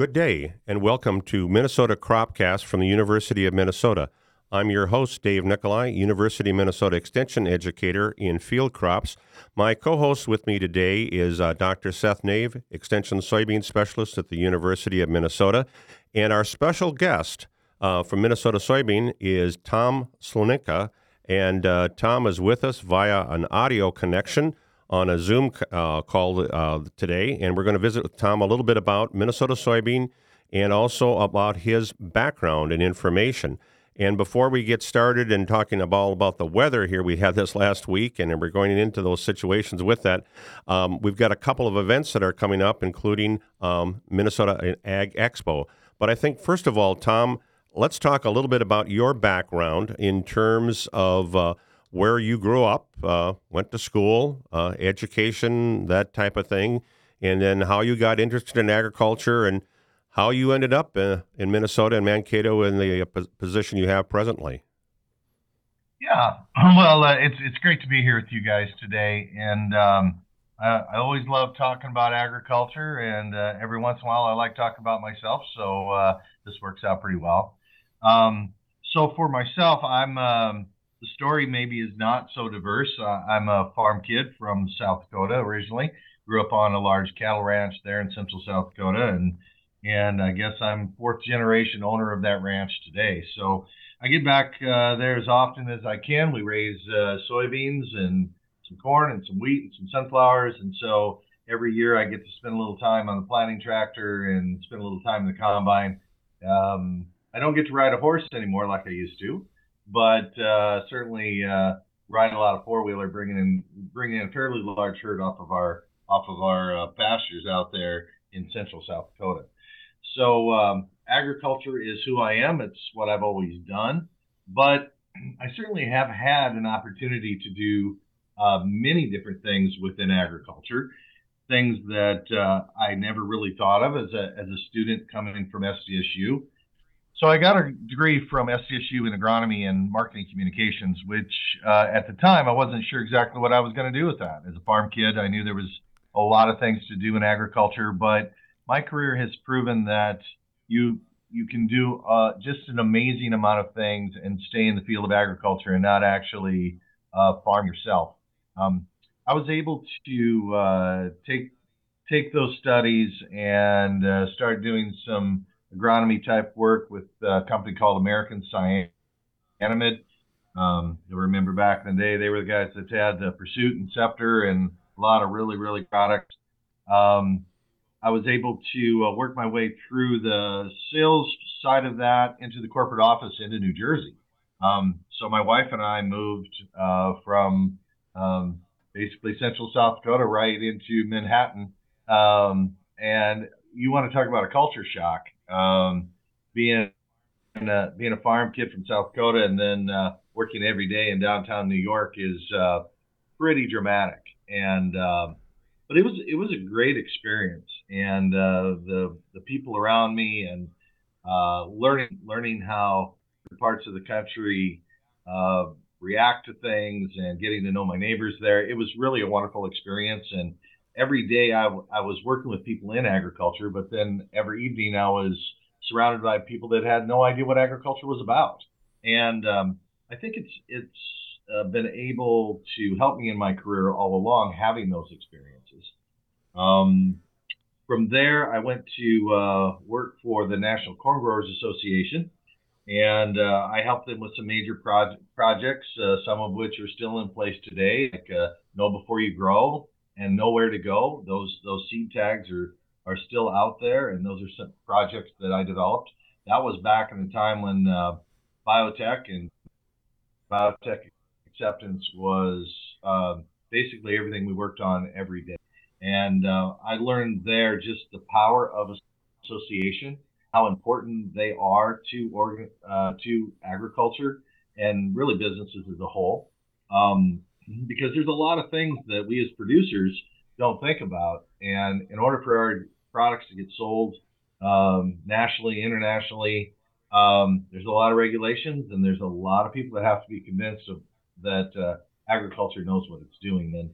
Good day, and welcome to Minnesota Cropcast from the University of Minnesota. I'm your host, Dave Nicolai, University of Minnesota Extension Educator in Field Crops. My co host with me today is uh, Dr. Seth Naeve, Extension Soybean Specialist at the University of Minnesota. And our special guest uh, from Minnesota Soybean is Tom Slunecka. And uh, Tom is with us via an audio connection on a Zoom uh, call uh, today, and we're going to visit with Tom a little bit about Minnesota soybean and also about his background and information. And before we get started and talking about, about the weather here, we had this last week, and we're going into those situations with that. Um, we've got a couple of events that are coming up, including um, Minnesota Ag Expo. But I think, first of all, Tom, let's talk a little bit about your background in terms of uh, where you grew up, uh, went to school, uh, education, that type of thing, and then how you got interested in agriculture and how you ended up uh, in Minnesota and Mankato in the uh, position you have presently. Yeah, well, uh, it's it's great to be here with you guys today, and um, I, I, always love talking about agriculture, and uh, every once in a while I like talking about myself, so this works out pretty well. Um, so for myself, I'm um, the story maybe is not so diverse. Uh, I'm a farm kid from South Dakota originally. Grew up on a large cattle ranch there in central South Dakota, and and I guess I'm fourth generation owner of that ranch today. So I get back uh, there as often as I can. We raise uh, soybeans and some corn and some wheat and some sunflowers, and so every year I get to spend a little time on the planting tractor and spend a little time in the combine. Um, I don't get to ride a horse anymore like I used to but uh, certainly uh, ride a lot of four wheeler, bringing in bringing in a fairly large herd off of our off of our uh, pastures out there in central South Dakota. So um, agriculture is who I am. It's what I've always done, but I certainly have had an opportunity to do uh, many different things within agriculture. Things that uh, I never really thought of as a as a student coming from SDSU. So I got a degree from SDSU in agronomy and marketing communications, which uh, at the time I wasn't sure exactly what I was going to do with that. As a farm kid, I knew there was a lot of things to do in agriculture, but my career has proven that you you can do uh, just an amazing amount of things and stay in the field of agriculture and not actually uh, farm yourself. Um, I was able to uh, take take those studies and uh, start doing some agronomy type work with a company called American Cyanamid. Um, you remember back in the day, they were the guys that had Pursuit and Scepter and a lot of really, really products. Um, I was able to uh, work my way through the sales side of that into the corporate office into New Jersey. Um, so my wife and I moved uh, from um, basically central South Dakota right into Manhattan. Um, and you want to talk about a culture shock. Um, being a, being a farm kid from South Dakota and then uh, working every day in downtown New York is uh, pretty dramatic. And uh, but it was it was a great experience, and uh, the the people around me and uh, learning learning how parts of the country uh, react to things and getting to know my neighbors there. It was really a wonderful experience and every day I, I was working with people in agriculture, but then every evening I was surrounded by people that had no idea what agriculture was about. And um, I think it's it's uh, been able to help me in my career all along having those experiences. Um, from there, I went to uh, work for the National Corn Growers Association, and uh, I helped them with some major project, projects, uh, some of which are still in place today, like uh, Know Before You Grow, and nowhere to go. Those those seed tags are are still out there, and those are some projects that I developed. That was back in the time when uh, biotech and biotech acceptance was uh, basically everything we worked on every day. And uh, I learned there just the power of association, how important they are to organ, uh, to agriculture and really businesses as a whole. Um, because there's a lot of things that we as producers don't think about. And in order for our products to get sold um, nationally, internationally, um, there's a lot of regulations and there's a lot of people that have to be convinced of that uh, agriculture knows what it's doing. And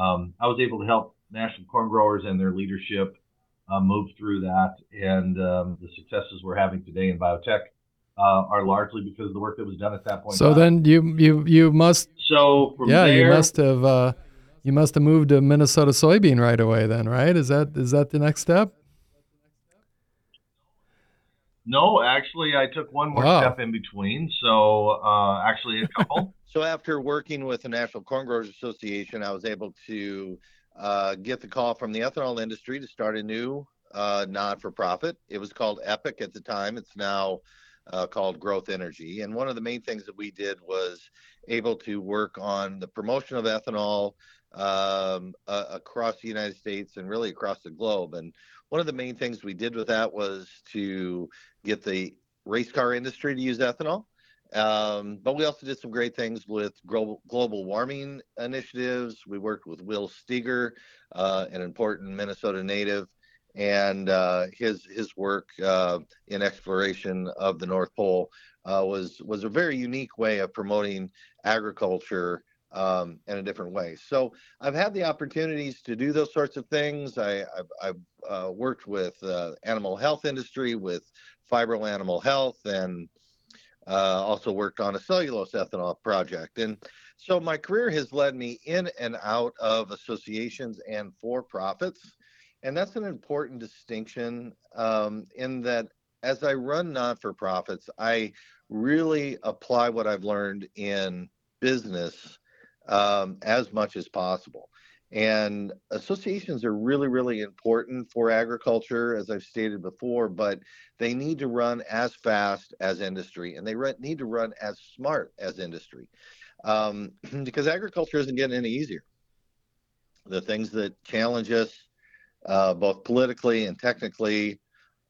um, I was able to help national corn growers and their leadership uh, move through that. And um, the successes we're having today in biotech uh, are largely because of the work that was done at that point. So then you you you must. So yeah, there, you must have uh, you must have moved to Minnesota soybean right away. Then, right? Is that is that the next step? No, actually, I took one more Wow. step in between. So uh, actually, a couple. So after working with the National Corn Growers Association, I was able to uh, get the call from the ethanol industry to start a new uh, non-for-profit. It was called Epic at the time. It's now uh, called Growth Energy. And one of the main things that we did was able to work on the promotion of ethanol um, uh, across the United States and really across the globe. And one of the main things we did with that was to get the race car industry to use ethanol. Um, but we also did some great things with global, global warming initiatives. We worked with Will Steger, uh, an important Minnesota native, and uh, his his work uh, in exploration of the North Pole uh, was was a very unique way of promoting agriculture um, in a different way. So I've had the opportunities to do those sorts of things. I, I've, I've uh, worked with uh, animal health industry, with Phibro Animal Health, and uh, also worked on a cellulose ethanol project. And so my career has led me in and out of associations and for profits. And that's an important distinction um, in that as I run non for profits, I really apply what I've learned in business um, as much as possible. And associations are really, really important for agriculture, as I've stated before, but they need to run as fast as industry and they re- need to run as smart as industry um, because agriculture isn't getting any easier. The things that challenge us, uh, both politically and technically,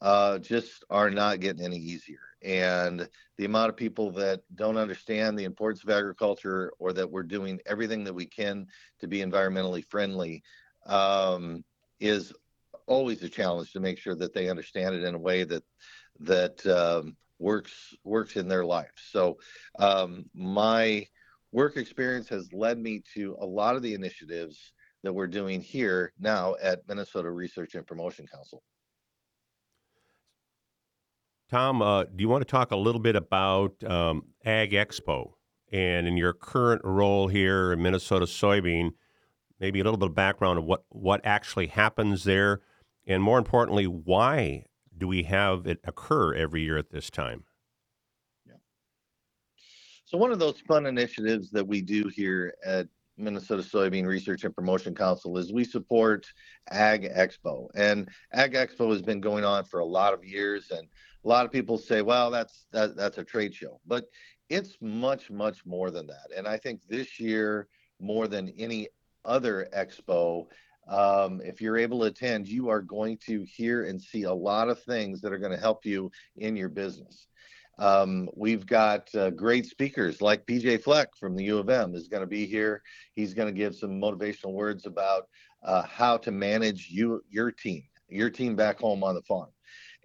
uh, just are not getting any easier. And the amount of people that don't understand the importance of agriculture or that we're doing everything that we can to be environmentally friendly um, is always a challenge to make sure that they understand it in a way that that um, works works in their life. So um, my work experience has led me to a lot of the initiatives that we're doing here now at Minnesota Research and Promotion Council. Tom, uh, do you want to talk a little bit about um, Ag Expo and in your current role here in Minnesota soybean, maybe a little bit of background of what, what actually happens there, and more importantly, why do we have it occur every year at this time? So one of those fun initiatives that we do here at Minnesota Soybean Research and Promotion Council is we support Ag Expo. And Ag Expo has been going on for a lot of years and a lot of people say, well, that's that, that's a trade show. But it's much much more than that. And I think this year more than any other expo um, if you're able to attend, you are going to hear and see a lot of things that are going to help you in your business. Um, we've got uh, great speakers like PJ Fleck from the U of M is going to be here. He's going to give some motivational words about uh, how to manage you your team, your team back home on the farm.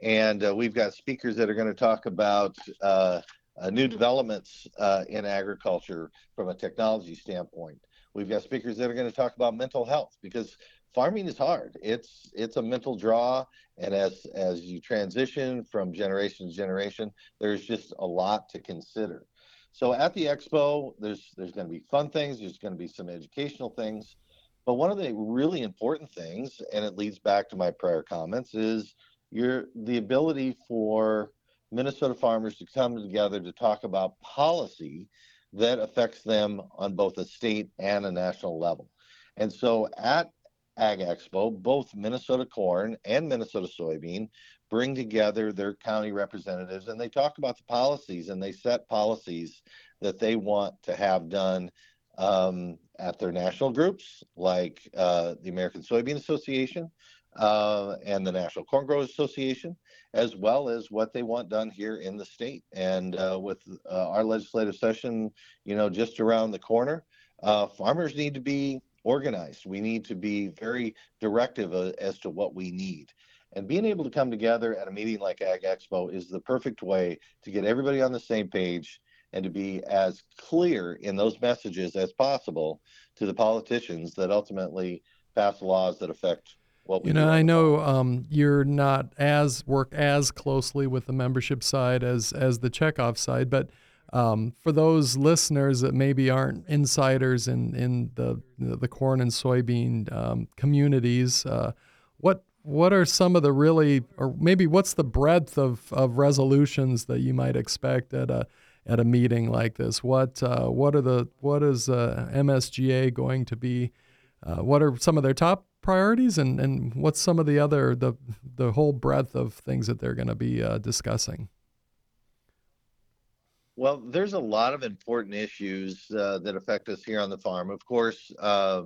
And uh, we've got speakers that are going to talk about uh, uh, new developments uh, in agriculture from a technology standpoint. We've got speakers that are going to talk about mental health because farming is hard. It's it's a mental draw, and as as you transition from generation to generation, there's just a lot to consider. So at the expo, there's there's going to be fun things. There's going to be some educational things, but one of the really important things, and it leads back to my prior comments, is your the ability for Minnesota farmers to come together to talk about policy that affects them on both a state and a national level. And so at Ag Expo, both Minnesota corn and Minnesota soybean bring together their county representatives and they talk about the policies and they set policies that they want to have done um, at their national groups, like uh, the American Soybean Association uh, and the National Corn Growers Association, as well as what they want done here in the state. And uh, with uh, our legislative session, you know, just around the corner, uh, farmers need to be organized. We need to be very directive uh, as to what we need. And being able to come together at a meeting like Ag Expo is the perfect way to get everybody on the same page and to be as clear in those messages as possible to the politicians that ultimately pass laws that affect what we You know, I know um, you're not as work as closely with the membership side as as the checkoff side, but um, for those listeners that maybe aren't insiders in in the the corn and soybean um, communities, uh, what what are some of the really, or maybe what's the breadth of, of resolutions that you might expect at a at a meeting like this? What uh, what are the what is uh, MSGA going to be? Uh, what are some of their top priorities, and, and what's some of the other the the whole breadth of things that they're going to be uh, discussing? Well, there's a lot of important issues uh, that affect us here on the farm. Of course, uh,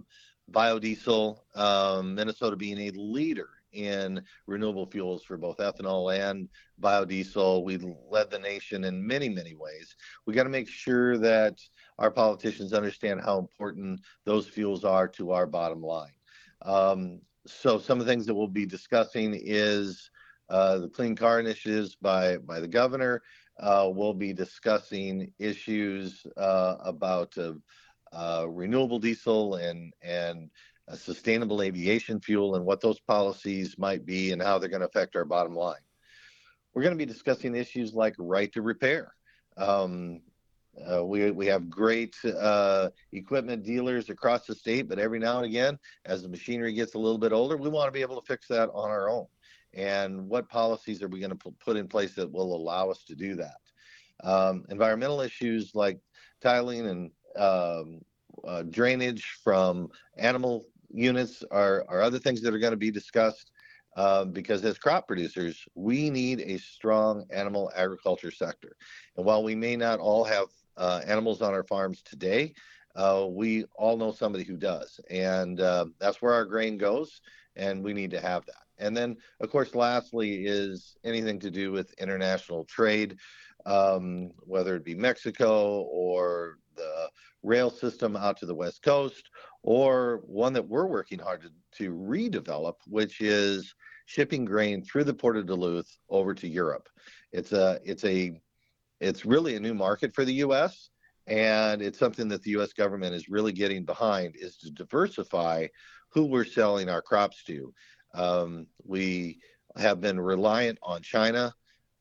biodiesel, um, Minnesota being a leader in renewable fuels for both ethanol and biodiesel. We led the nation in many, many ways. We got to make sure that our politicians understand how important those fuels are to our bottom line. Um, so, some of the things that we'll be discussing is uh, the clean car initiatives by by the governor. Uh, we'll be discussing issues uh, about uh, uh, renewable diesel and and sustainable aviation fuel and what those policies might be and how they're going to affect our bottom line. We're going to be discussing issues like right to repair. Um, uh, we we have great uh, equipment dealers across the state, but every now and again, as the machinery gets a little bit older, we want to be able to fix that on our own and what policies are we going to put in place that will allow us to do that? Um, environmental issues like tiling and um, uh, drainage from animal units are, are other things that are going to be discussed um, because as crop producers, we need a strong animal agriculture sector. And while we may not all have uh, animals on our farms today, uh, we all know somebody who does. And uh, that's where our grain goes, and we need to have that. And then, of course, lastly is anything to do with international trade, um, whether it be Mexico or the rail system out to the West Coast, or one that we're working hard to, to redevelop, which is shipping grain through the port of Duluth over to Europe. It's a it's a it's really a new market for the U.S. and it's something that the U.S. government is really getting behind is to diversify who we're selling our crops to. Um, we have been reliant on China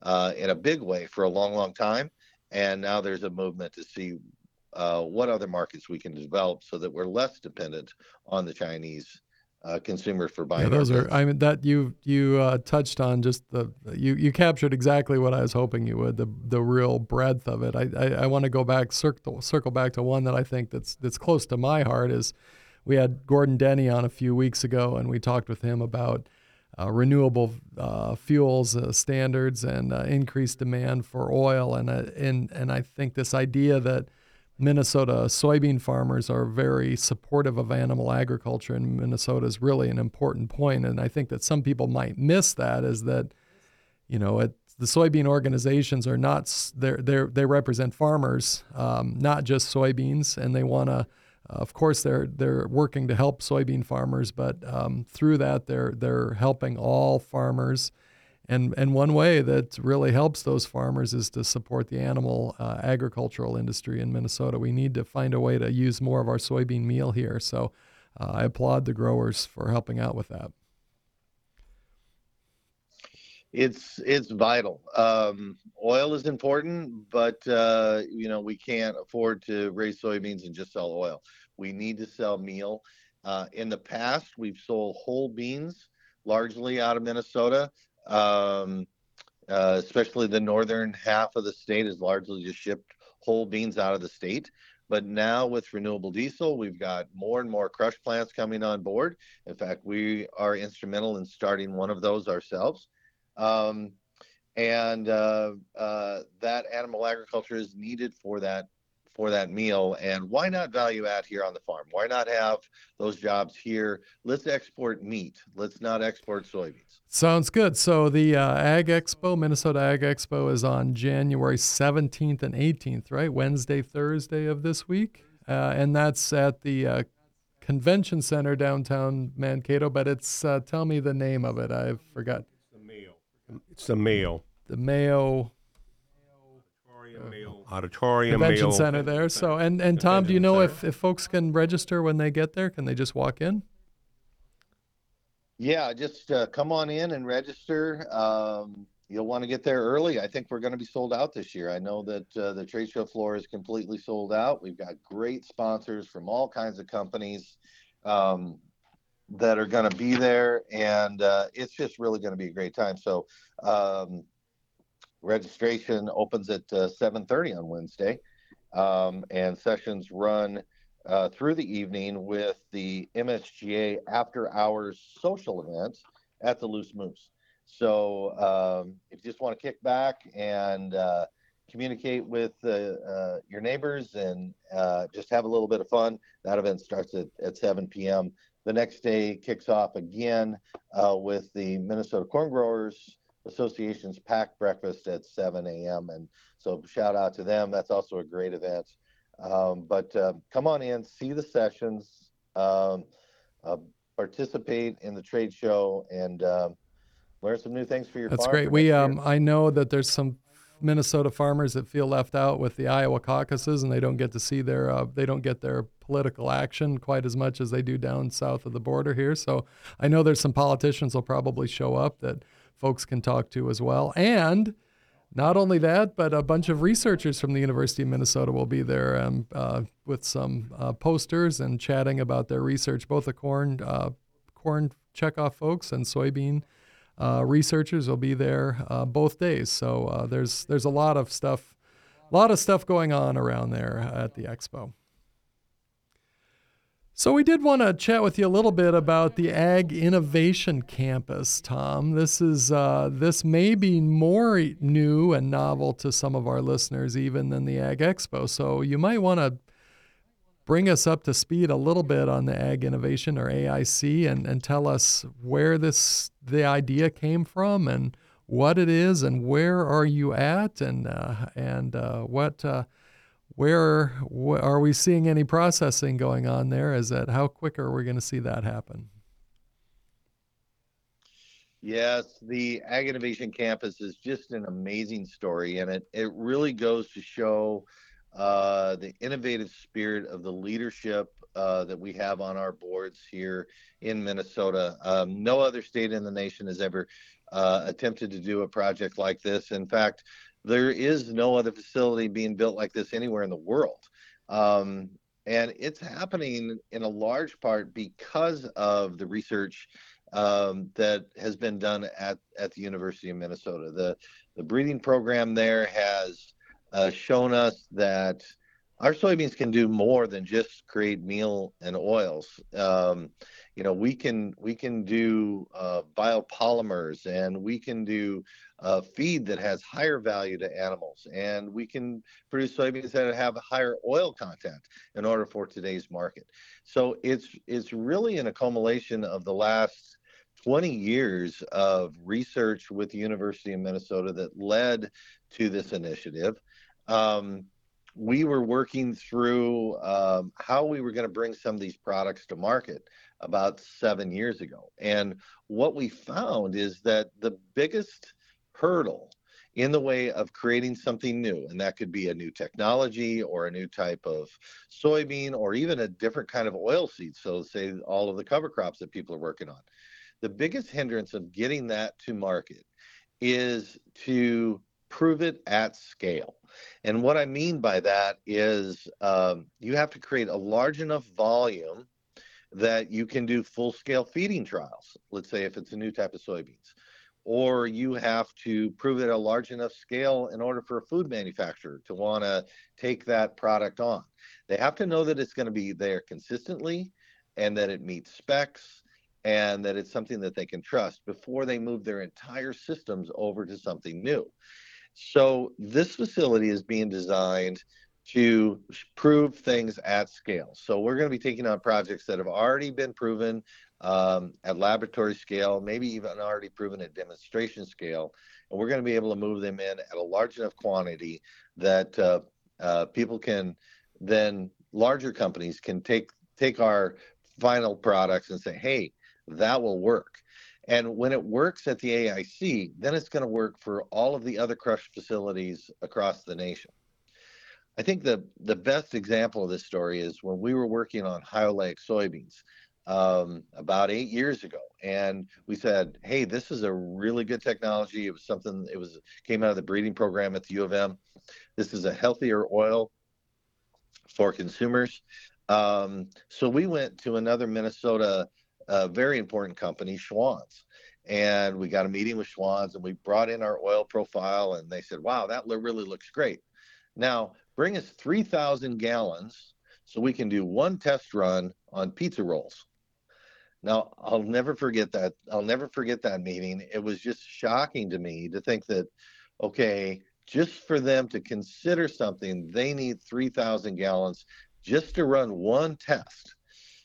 uh, in a big way for a long, long time. And now there's a movement to see uh, what other markets we can develop so that we're less dependent on the Chinese uh, consumer for buying. Yeah, those are. goods. I mean, that you you uh, touched on just the you you captured exactly what I was hoping you would. The the real breadth of it. I I, I want to go back circle circle back to one that I think that's that's close to my heart is we had Gordon Denny on a few weeks ago, and we talked with him about uh, renewable uh, fuels uh, standards and uh, increased demand for oil, and uh, and and I think this idea that Minnesota soybean farmers are very supportive of animal agriculture in Minnesota is really an important point. and I think that some people might miss that is that you know it, the soybean organizations are not they they they represent farmers, um, not just soybeans, and they want to of course, they're they're working to help soybean farmers, but um, through that, they're they're helping all farmers. And and one way that really helps those farmers is to support the animal uh, agricultural industry in Minnesota. We need to find a way to use more of our soybean meal here. So uh, I applaud the growers for helping out with that. It's it's vital. Um, oil is important, but uh, you know we can't afford to raise soybeans and just sell oil. We need to sell meal. Uh, in the past, we've sold whole beans largely out of Minnesota. Um, uh, especially the northern half of the state is largely just shipped whole beans out of the state. But now with renewable diesel, we've got more and more crush plants coming on board. In fact, we are instrumental in starting one of those ourselves. Um, and uh, uh, that animal agriculture is needed for that for that meal. And why not value add here on the farm? Why not have those jobs here? Let's export meat. Let's not export soybeans. Sounds good. So the uh, Ag Expo, Minnesota Ag Expo, is on January 17th and 18th, right? Wednesday, Thursday of this week, uh, and that's at the uh, Convention Center downtown Mankato. But it's uh, tell me the name of it. I've forgot. It's the Mayo. The Mayo Auditorium Convention Mayo. Center there. So and and Tom, do you know if if folks can register when they get there? Can they just walk in? Yeah, just uh, come on in and register. Um, you'll want to get there early. I think we're going to be sold out this year. I know that uh, the trade show floor is completely sold out. We've got great sponsors from all kinds of companies um, that are going to be there, and uh, it's just really going to be a great time. So, um, registration opens at 7:30 uh, on Wednesday, um, and sessions run uh, through the evening with the MSGA after hours social event at the Loose Moose. So um, if you just want to kick back and uh, communicate with uh your neighbors and uh, just have a little bit of fun, that event starts at, at 7 p.m. The next day kicks off again uh, with the Minnesota Corn Growers Association's PAC breakfast at 7 a.m. And so shout out to them. That's also a great event. Um, but uh, come on in, see the sessions, um, uh, participate in the trade show, and uh, learn some new things for your. That's great. We um, I know that there's some Minnesota farmers that feel left out with the Iowa caucuses, and they don't get to see their uh, they don't get their political action quite as much as they do down south of the border here. So I know there's some politicians will probably show up that folks can talk to as well, and not only that, but a bunch of researchers from the University of Minnesota will be there um, uh, with some uh, posters and chatting about their research. Both the corn uh, corn checkoff folks and soybean uh, researchers will be there uh, both days. So uh, there's there's a lot of stuff, a lot of stuff going on around there at the expo. So we did want to chat with you a little bit about the Ag Innovation Campus, Tom. This is uh, this may be more new and novel to some of our listeners even than the Ag Expo. So you might want to bring us up to speed a little bit on the Ag Innovation or AIC and, and tell us where this the idea came from and what it is and where are you at and uh, and uh, what uh, where wh- are we seeing any processing going on there? Is that how quick are we going to see that happen? Yes, the Ag Innovation Campus is just an amazing story, and it, it really goes to show uh, the innovative spirit of the leadership uh, that we have on our boards here in Minnesota. Um, no other state in the nation has ever uh, attempted to do a project like this. In fact, there is no other facility being built like this anywhere in the world. Um, and it's happening in a large part because of the research um, that has been done at, at the University of Minnesota. The, the breeding program there has uh, shown us that our soybeans can do more than just create meal and oils. Um, you know, we can we can do uh, biopolymers and we can do uh, feed that has higher value to animals, and we can produce soybeans that have higher oil content in order for today's market. So it's it's really an accumulation of the last 20 years of research with the University of Minnesota that led to this initiative. Um, we were working through um, how we were going to bring some of these products to market about seven years ago. And what we found is that the biggest hurdle in the way of creating something new, and that could be a new technology or a new type of soybean or even a different kind of oil seed. So, say all of the cover crops that people are working on. The biggest hindrance of getting that to market is to prove it at scale. And what I mean by that is um, you have to create a large enough volume that you can do full scale feeding trials. Let's say if it's a new type of soybeans. Or you have to prove it at a large enough scale in order for a food manufacturer to want to take that product on. They have to know that it's going to be there consistently and that it meets specs and that it's something that they can trust before they move their entire systems over to something new. So this facility is being designed to prove things at scale. So we're going to be taking on projects that have already been proven um, at laboratory scale, maybe even already proven at demonstration scale, and we're going to be able to move them in at a large enough quantity that uh, uh, people can then larger companies can take take our final products and say, hey, that will work. And when it works at the AIC, then it's going to work for all of the other crush facilities across the nation. I think the, the best example of this story is when we were working on high oleic soybeans. um, about eight years ago, and we said, "Hey, this is a really good technology. It was something. It was came out of the breeding program at the U of M. This is a healthier oil for consumers." Um, so we went to another Minnesota, uh, very important company, Schwan's, and we got a meeting with Schwan's, and we brought in our oil profile, and they said, "Wow, that really looks great." Now bring us 3,000 gallons so we can do one test run on pizza rolls. Now, I'll never forget that. I'll never forget that meeting. It was just shocking to me to think that, okay, just for them to consider something, they need 3,000 gallons just to run one test.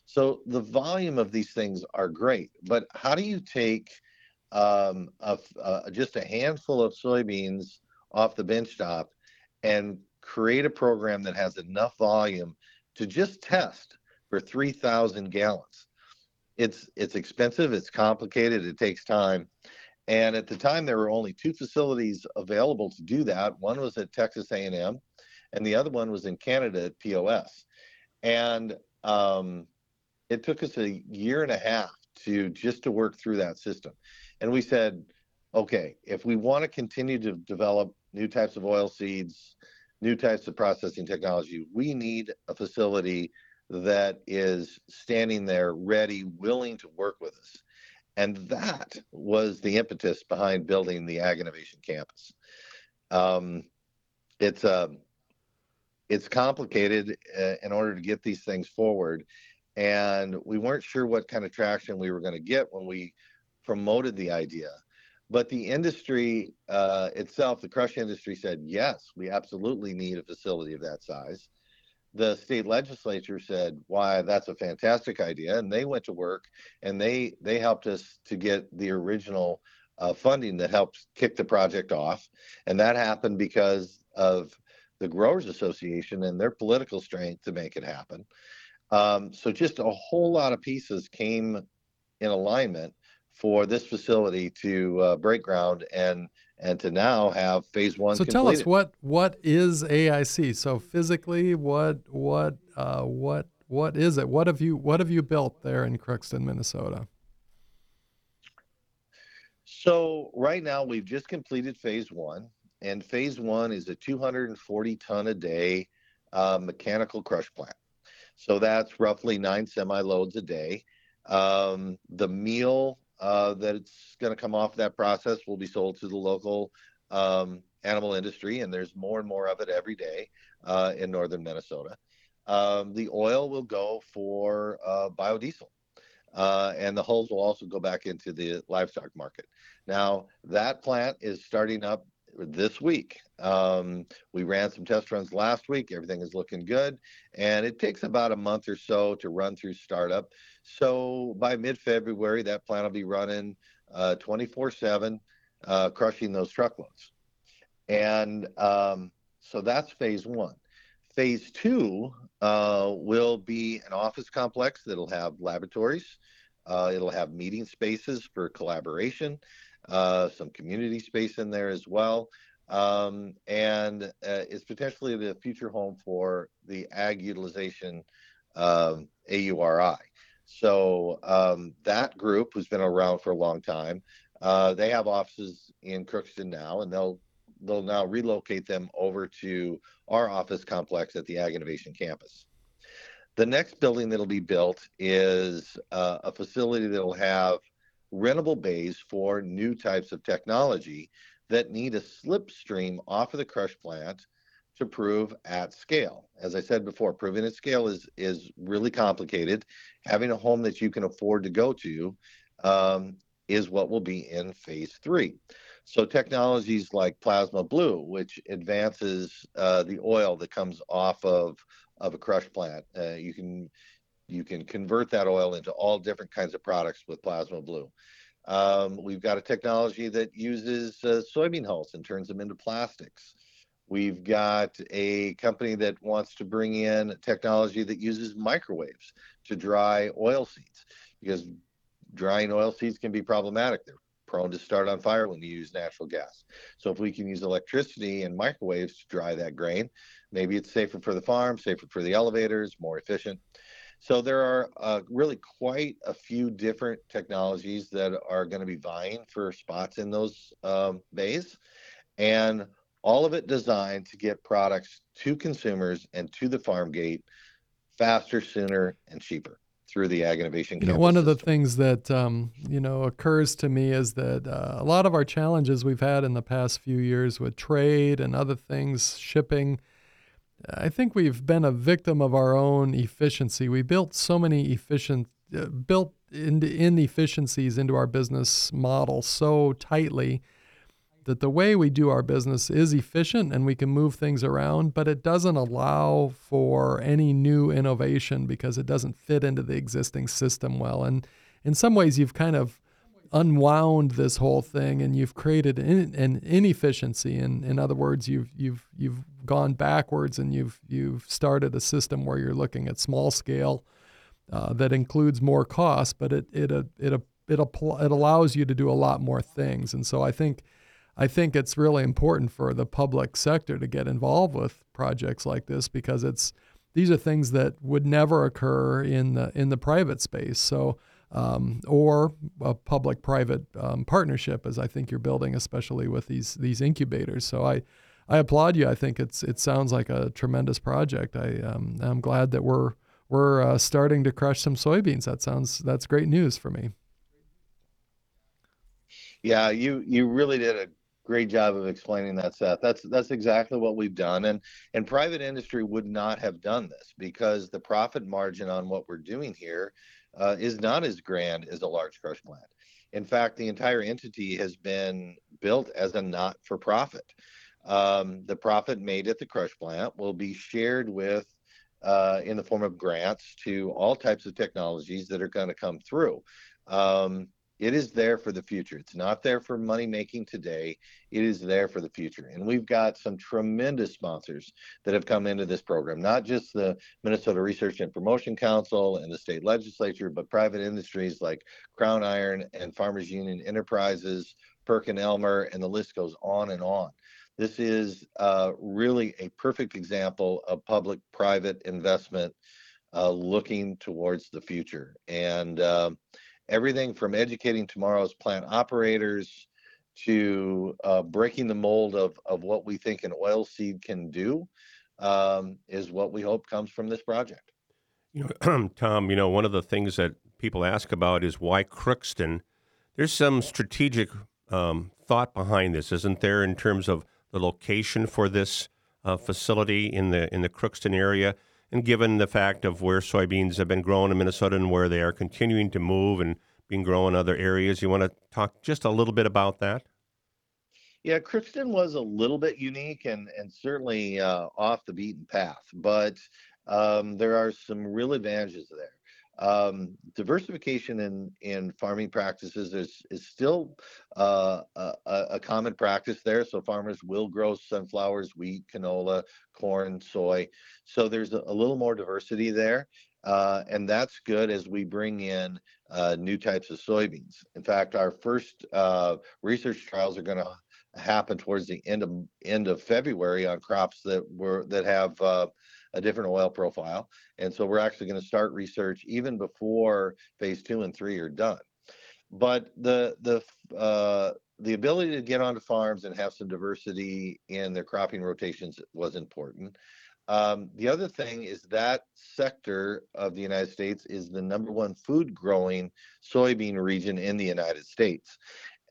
So the volume of these things are great, but how do you take um, a, uh, just a handful of soybeans off the bench top and create a program that has enough volume to just test for 3,000 gallons? It's it's expensive, it's complicated, it takes time. And at the time, there were only two facilities available to do that. One was at Texas A&M, and the other one was in Canada at POS. And um, it took us a year and a half to just to work through that system. And we said, okay, if we want to continue to develop new types of oil seeds, new types of processing technology, we need a facility that is standing there ready, willing to work with us. And that was the impetus behind building the Ag Innovation Campus. Um, it's uh, it's complicated uh, in order to get these things forward, and we weren't sure what kind of traction we were going to get when we promoted the idea. But the industry uh, itself, the crush industry, said yes, we absolutely need a facility of that size the state legislature said, "Why, that's a fantastic idea," and they went to work and they they helped us to get the original uh, funding that helped kick the project off, and that happened because of the Growers Association and their political strength to make it happen. Um, so just a whole lot of pieces came in alignment for this facility to uh, break ground and and to now have phase one. So completed. tell us what what is AIC? So physically, what what uh, what what is it? What have you what have you built there in Crookston, Minnesota? So right now we've just completed phase one, and phase one is a 240 ton a day uh, mechanical crush plant. So that's roughly nine semi loads a day. Um, the meal uh, that's going to come off that process will be sold to the local um, animal industry, and there's more and more of it every day uh, in northern Minnesota. Um, the oil will go for uh, biodiesel. Uh, and the hulls will also go back into the livestock market. Now, that plant is starting up this week. Um, we ran some test runs last week. Everything is looking good. And it takes about a month or so to run through startup. So by mid February, that plant will be running uh, 24 uh, 7, uh, crushing those truckloads. And um, so that's phase one. Phase two uh, will be an office complex that'll have laboratories, uh, it'll have meeting spaces for collaboration uh, some community space in there as well. Um, and uh, it's potentially the future home for the ag utilization um, AURI. So um, that group, who's been around for a long time, uh, they have offices in Crookston now, and they'll they'll now relocate them over to our office complex at the Ag Innovation Campus. The next building that'll be built is uh, a facility that'll have rentable bays for new types of technology that need a slipstream off of the crush plant to prove at scale. As I said before, proving at scale is is really complicated. Having a home that you can afford to go to um, is what will be in phase three. So technologies like plasma blue, which advances uh, the oil that comes off of of a crush plant, uh, you can you can convert that oil into all different kinds of products with plasma blue. Um, we've got a technology that uses uh, soybean hulls and turns them into plastics. We've got a company that wants to bring in technology that uses microwaves to dry oil seeds because drying oil seeds can be problematic. They're prone to start on fire when you use natural gas. So if we can use electricity and microwaves to dry that grain, maybe it's safer for the farm, safer for the elevators, more efficient. So there are uh, really quite a few different technologies that are going to be vying for spots in those um, bays, and all of it designed to get products to consumers and to the farm gate faster, sooner, and cheaper through the Ag Innovation. You know, one of the things that um, you know occurs to me is that uh, a lot of our challenges we've had in the past few years with trade and other things, shipping. I think we've been a victim of our own efficiency. We built so many efficient, uh, built in, inefficiencies into our business model so tightly that the way we do our business is efficient and we can move things around, but it doesn't allow for any new innovation because it doesn't fit into the existing system well. And in some ways, you've kind of unwound this whole thing and you've created an, inefficiency. In, in other words, you've you've you've gone backwards and you've you've started a system where you're looking at small scale uh, that includes more costs, but it it it it, it, it, it allows you to do a lot more things. And so I think I think it's really important for the public sector to get involved with projects like this because it's these are things that would never occur in the in the private space. So um, or a public-private um, partnership, as I think you're building, especially with these these incubators. So I, I applaud you. I think it's it sounds like a tremendous project. I um, I'm glad that we're we're uh, starting to crush some soybeans. That sounds that's great news for me. Yeah, you you really did a great job of explaining that, Seth. That's that's exactly what we've done, and and private industry would not have done this because the profit margin on what we're doing here uh, is not as grand as a large crush plant. In fact, the entire entity has been built as a not-for-profit. Um, the profit made at the crush plant will be shared with uh, in the form of grants to all types of technologies that are going to come through. Um, it is there for the future. It's not there for money making today. It is there for the future. And we've got some tremendous sponsors that have come into this program, not just the Minnesota Research and Promotion Council and the state legislature, but private industries like Crown Iron and Farmers Union Enterprises, Perkin Elmer, and the list goes on and on. This is uh, really a perfect example of public private investment uh, looking towards the future. And uh, everything from educating tomorrow's plant operators to uh, breaking the mold of, of what we think an oil seed can do um, is what we hope comes from this project. You know, Tom, you know, one of the things that people ask about is why Crookston. There's some strategic um, thought behind this, isn't there, in terms of the location for this uh, facility in the in the Crookston area? And given the fact of where soybeans have been grown in Minnesota and where they are continuing to move and being grown in other areas, you want to talk just a little bit about that? Yeah, Crookston was a little bit unique and and certainly uh, off the beaten path, but um, there are some real advantages there. Um, diversification in in farming practices is is still uh, a, a, common practice there. So farmers will grow sunflowers, wheat, canola, corn, soy. So there's a, little more diversity there, uh, and that's good as we bring in uh, new types of soybeans. In fact, our first uh, research trials are going to happen towards the end of end of February on crops that were that have uh, a different oil profile. And so we're actually going to start research even before phase two and three are done. But the the uh, the ability to get onto farms and have some diversity in their cropping rotations was important. Um, the other thing is that sector of the United States is the number one food growing soybean region in the United States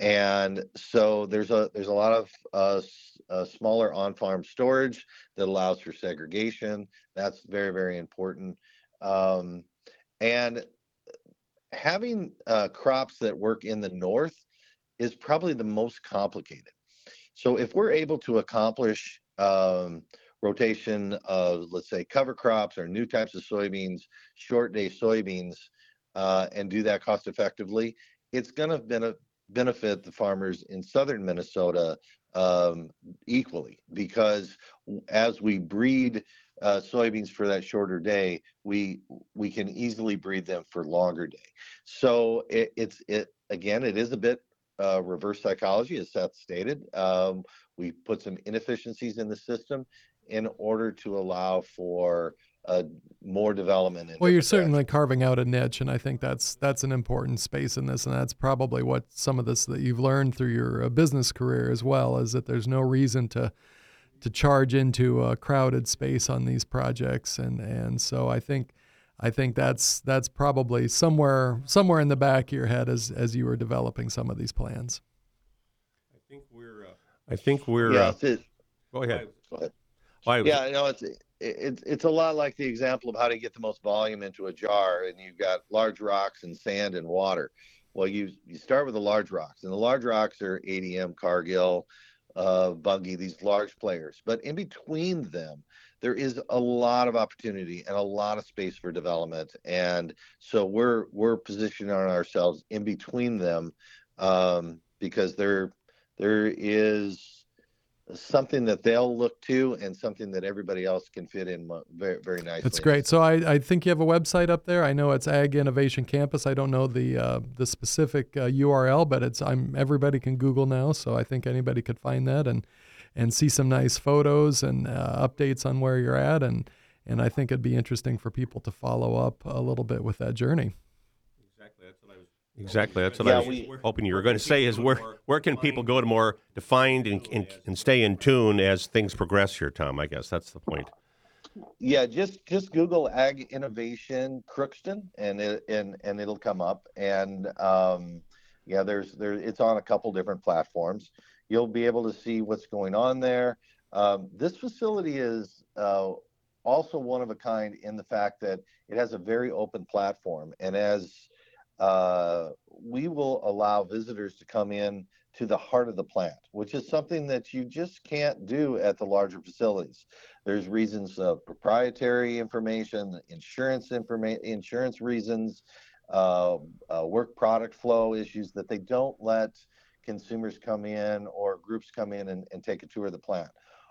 and so there's a there's a lot of uh, uh, smaller on-farm storage that allows for segregation. That's very very important. Um, and having uh, crops that work in the north is probably the most complicated. So if we're able to accomplish um, rotation of let's say cover crops or new types of soybeans, short day soybeans, uh, and do that cost effectively, it's going to benefit the farmers in southern Minnesota um, equally because as we breed uh, soybeans for that shorter day, we we can easily breed them for longer day. So it, it's it again, it is a bit uh, reverse psychology, as Seth stated. Um, we put some inefficiencies in the system in order to allow for uh, more development. Well, you're certainly carving out a niche, and I think that's that's an important space in this, and that's probably what some of this that you've learned through your uh, business career as well is that there's no reason to to charge into a crowded space on these projects, and and so I think I think that's that's probably somewhere somewhere in the back of your head as as you were developing some of these plans. I think we're. Uh, I think we're. Yeah, Uh, it- go ahead. go ahead. Why- Yeah, no, it's it's it's a lot like the example of how to get the most volume into a jar, and you've got large rocks and sand and water. Well, you you start with the large rocks, and the large rocks are ADM, Cargill, uh, Bunge, these large players. But in between them, there is a lot of opportunity and a lot of space for development, and so we're we're positioning ourselves in between them um, because there there is something that they'll look to and something that everybody else can fit in very very nicely. It's great. So I, I think you have a website up there. I know it's Ag Innovation Campus. I don't know the uh, the specific uh, URL, but it's I'm everybody can Google now. So I think anybody could find that and and see some nice photos and uh, updates on where you're at and and I think it'd be interesting for people to follow up a little bit with that journey. Exactly. That's what I was. Exactly. That's what Yeah, I was we- hoping you were going to say. Is where where can people go to more defined and, and and stay in tune as things progress here, Tom? I guess that's the point. Yeah, just just Google Ag Innovation Crookston and it and and it'll come up. And um, yeah, there's there it's on a couple different platforms. You'll be able to see what's going on there. Um, this facility is uh, also one of a kind in the fact that it has a very open platform, and as uh, we will allow visitors to come in to the heart of the plant, which is something that you just can't do at the larger facilities. There's reasons of proprietary information, insurance information, insurance reasons, uh, uh, work product flow issues that they don't let consumers come in or groups come in and, and take a tour of the plant.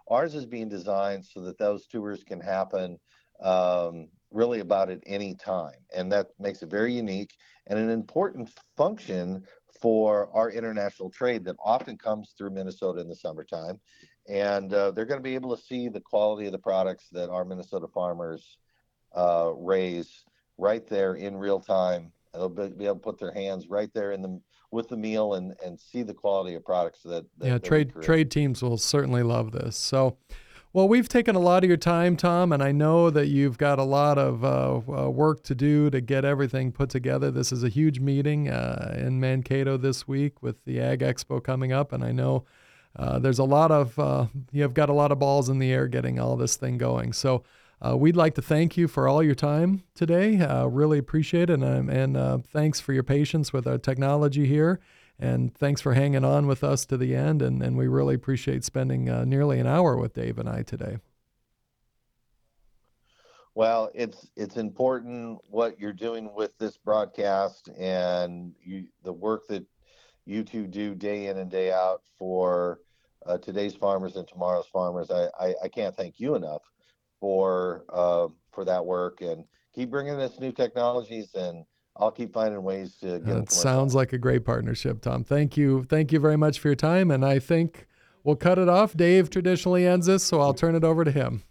Ours is being designed so that those tours can happen um, really about at any time, and that makes it very unique and an important function for our international trade that often comes through Minnesota in the summertime and uh, they're going to be able to see the quality of the products that our Minnesota farmers uh, raise right there in real time. They'll be, be able to put their hands right there in the with the meal and, and see the quality of products that, that yeah, trade trade teams will certainly love this. So, well, we've taken a lot of your time, Tom, and I know that you've got a lot of uh, uh, work to do to get everything put together. This is a huge meeting uh, in Mankato this week with the Ag Expo coming up, and I know uh, there's a lot of uh, you've got a lot of balls in the air getting all this thing going. So. Uh, we'd like to thank you for all your time today. Really appreciate it. And, and thanks for your patience with our technology here. And thanks for hanging on with us to the end. And, and we really appreciate spending uh, nearly an hour with Dave and I today. Well, it's it's important what you're doing with this broadcast and you the work that you two do day in and day out for uh, today's farmers and tomorrow's farmers. I, I, I can't thank you enough for uh, for that work and keep bringing us new technologies and I'll keep finding ways to get. them That sounds like a great partnership, Tom. Thank you. Thank you very much for your time. And I think we'll cut it off. Dave traditionally ends this, so I'll turn it over to him.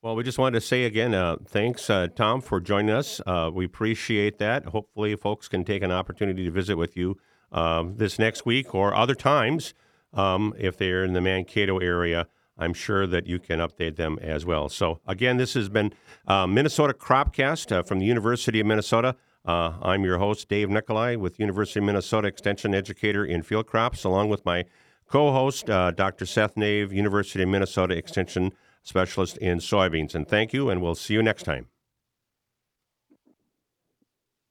Well, we just wanted to say again, uh, thanks, uh, Tom, for joining us. Uh, we appreciate that. Hopefully, folks can take an opportunity to visit with you um, this next week or other times um, if they're in the Mankato area. I'm sure that you can update them as well. So, again, this has been uh, Minnesota Cropcast uh, from the University of Minnesota. Uh, I'm your host, Dave Nicolai, with University of Minnesota Extension Educator in Field Crops, along with my co-host, uh, Dr. Seth Naeve, University of Minnesota Extension Specialist in Soybeans. And thank you, and we'll see you next time.